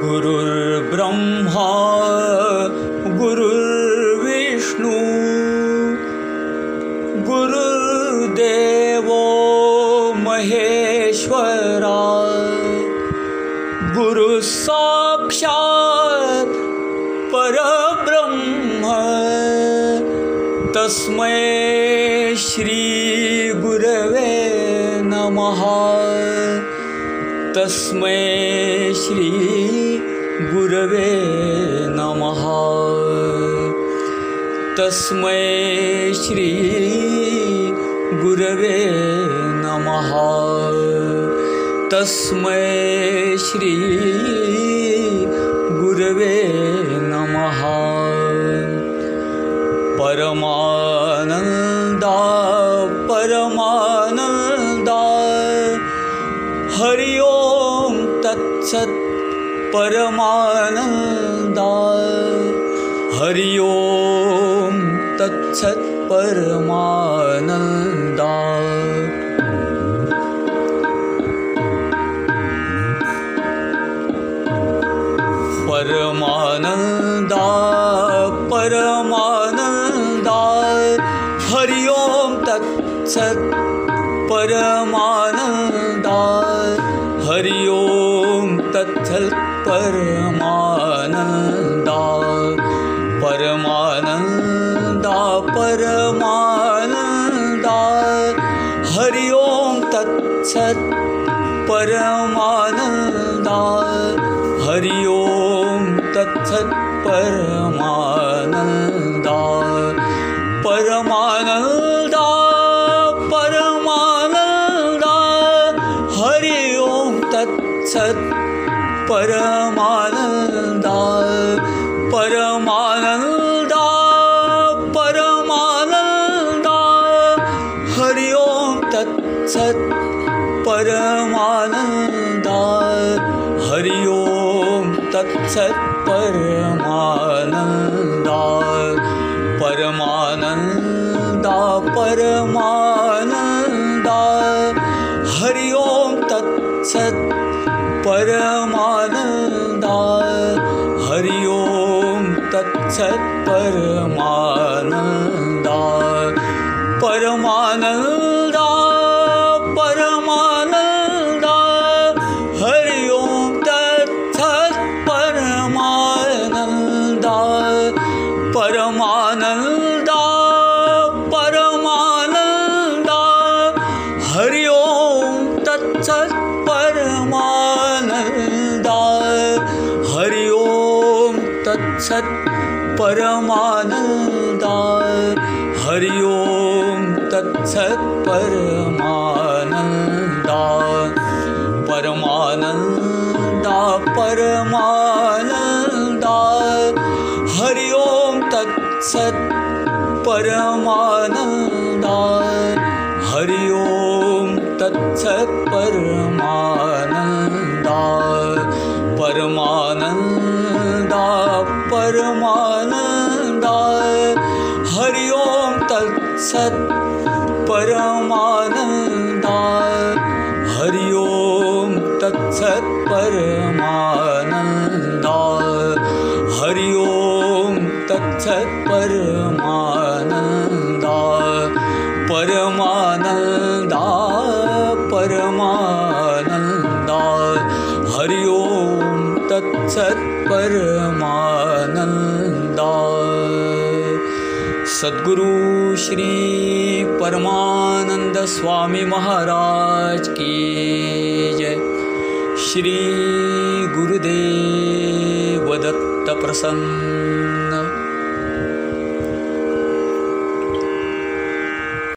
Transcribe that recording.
गुरुर्ब्रह्मा गुरुर्विष्णु गुरुर्देवो महेश्वरा गुरुसाक्षात् परब्रह्म तस्मै श्रीगुरवे नमः तस्मै श्रीगुरवे नमः। तस्मै श्रीगुरवे नमः। तस्मै श्रीगुरवे नमः। परमानन्दा परमानन्दा तत्सत् परमानन्दा हरि ओं तत्सत् परमानन्दा परमानन्दा परमानन्दा परमानन्दा परमानन्दा परमानन्दा। हरि ओं तत्सत् परमानन्दा। हरि ओं तत्सत् परमानन्दा। परमानन्दा परमानन्दा। हरि ओं तत्सत् परमानन्दा परमानन्दा परमानन्दा हरि ओं तत्सत् परमानन्दा हरि ओं तत्सत् परमानन्दा परमानन्दा परमानन्दा हरि ओं तत्सत् परमानन्दा तत्सत् परमानन्दा परमानन्दा परमानन्दा हरि ओं तत्सत् परमानन्दा परमानन्दा परमानन्दा हरि ओं तत्सत् परमानन्दा हरि ओं तत्सत् परमानन्दा हरि ओं तत्सत् परमानन्दा परमानन्दा परमानन्दा हरि ओं तत्सत् परमानन्दा हरि ओं तत्सत् परमानन्दा परमानन्दा परमानन्दा हरि ओं तत्सत् परमानन्दा हरि ओं तत्सत् परमानन्दा हरि ओं तत्सत् परमानन्दा परमानन्दा परमानन्दा हरि ओं तत्सत् परमानन्दा सद्गुरु श्री परमानंद स्वामी महाराज की जय। श्री गुरुदेव दत्त प्रसन्न